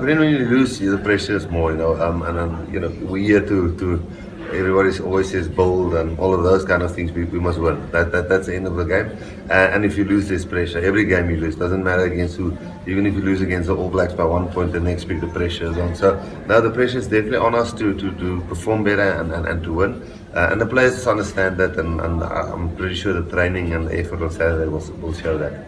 When you lose, the pressure is more, you know. Um, and um, you know, we're here to to. Everybody always says bold and all of those kind of things. We, we must win. That, that that's the end of the game. Uh, and if you lose, this pressure. Every game you lose doesn't matter against who. Even if you lose against the All Blacks by one point, the next week the pressure is on. So now the pressure is definitely on us to to, to perform better and, and, and to win. Uh, and the players understand that, and, and I'm pretty sure the training and the effort on Saturday will, will show that.